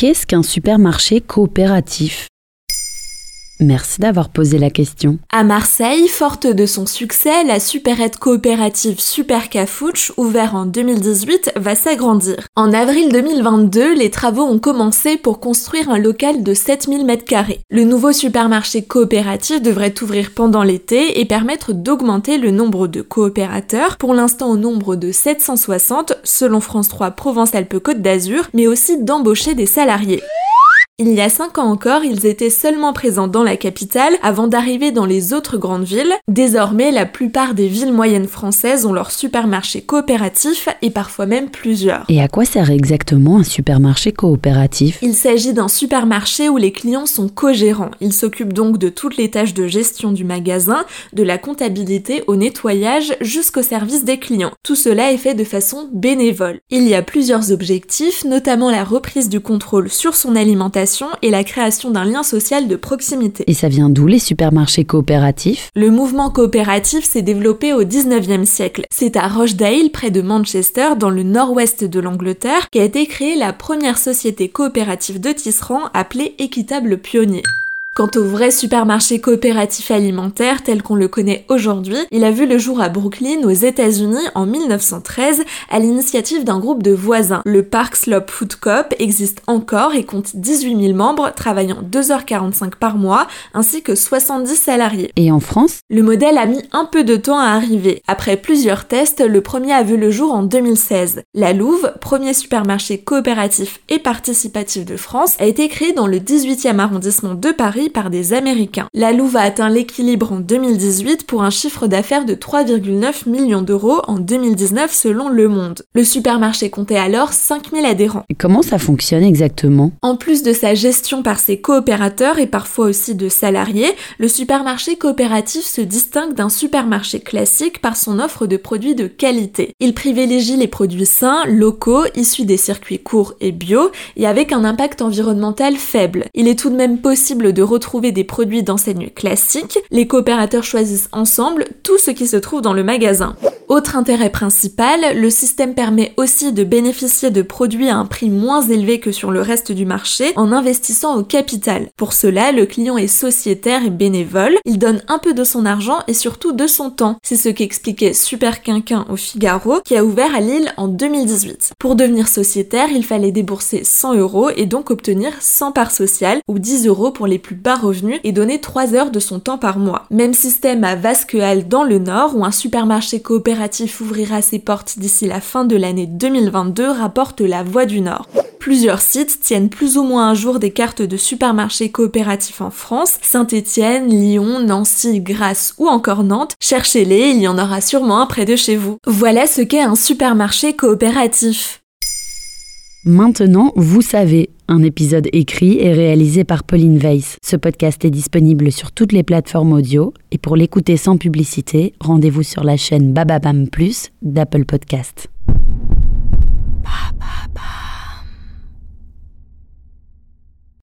Qu'est-ce qu'un supermarché coopératif? Merci d'avoir posé la question. À Marseille, forte de son succès, la supérette coopérative Super Cafouche, ouverte en 2018, va s'agrandir. En avril 2022, les travaux ont commencé pour construire un local de 7000 m2. Le nouveau supermarché coopératif devrait ouvrir pendant l'été et permettre d'augmenter le nombre de coopérateurs, pour l'instant au nombre de 760 selon France 3 Provence-Alpes-Côte d'Azur, mais aussi d'embaucher des salariés. Il y a 5 ans encore, ils étaient seulement présents dans la capitale avant d'arriver dans les autres grandes villes. Désormais, la plupart des villes moyennes françaises ont leur supermarché coopératif et parfois même plusieurs. Et à quoi sert exactement un supermarché coopératif? Il s'agit d'un supermarché où les clients sont co-gérants. Ils s'occupent donc de toutes les tâches de gestion du magasin, de la comptabilité au nettoyage jusqu'au service des clients. Tout cela est fait de façon bénévole. Il y a plusieurs objectifs, notamment la reprise du contrôle sur son alimentation et la création d'un lien social de proximité. Et ça vient d'où les supermarchés coopératifs? Le mouvement coopératif s'est développé au 19e siècle. C'est à Rochdale, près de Manchester, dans le nord-ouest de l'Angleterre, qu'a été créée la première société coopérative de tisserands appelée Équitable Pionnier. Quant au vrai supermarché coopératif alimentaire tel qu'on le connaît aujourd'hui, il a vu le jour à Brooklyn aux États-Unis en 1913 à l'initiative d'un groupe de voisins. Le Park Slope Food Coop existe encore et compte 18 000 membres travaillant 2h45 par mois ainsi que 70 salariés. Et en France? Le modèle a mis un peu de temps à arriver. Après plusieurs tests, le premier a vu le jour en 2016. La Louve, premier supermarché coopératif et participatif de France, a été créé dans le 18e arrondissement de Paris par des Américains. La Louve a atteint l'équilibre en 2018 pour un chiffre d'affaires de 3,9 millions d'euros en 2019 selon Le Monde. Le supermarché comptait alors 5000 adhérents. Et comment ça fonctionne exactement? En plus de sa gestion par ses coopérateurs et parfois aussi de salariés, le supermarché coopératif se distingue d'un supermarché classique par son offre de produits de qualité. Il privilégie les produits sains, locaux, issus des circuits courts et bio, et avec un impact environnemental faible. Il est tout de même possible de retrouver des produits d'enseigne classiques, les coopérateurs choisissent ensemble tout ce qui se trouve dans le magasin. Autre intérêt principal, le système permet aussi de bénéficier de produits à un prix moins élevé que sur le reste du marché en investissant au capital. Pour cela, le client est sociétaire et bénévole, il donne un peu de son argent et surtout de son temps. C'est ce qu'expliquait Super Quinquin au Figaro qui a ouvert à Lille en 2018. Pour devenir sociétaire, il fallait débourser 100 euros et donc obtenir 100 parts sociales ou 10 euros pour les plus bas revenus et donner 3 heures de son temps par mois. Même système à Vasquehal dans le Nord où un supermarché ouvrira ses portes d'ici la fin de l'année 2022 rapporte la Voix du Nord. Plusieurs sites tiennent plus ou moins un jour des cartes de supermarchés coopératifs en France, Saint-Étienne, Lyon, Nancy, Grasse ou encore Nantes. Cherchez-les, il y en aura sûrement un près de chez vous. Voilà ce qu'est un supermarché coopératif. Maintenant, vous savez, un épisode écrit et réalisé par Pauline Weiss. Ce podcast est disponible sur toutes les plateformes audio et pour l'écouter sans publicité, rendez-vous sur la chaîne Bababam Plus d'Apple Podcast.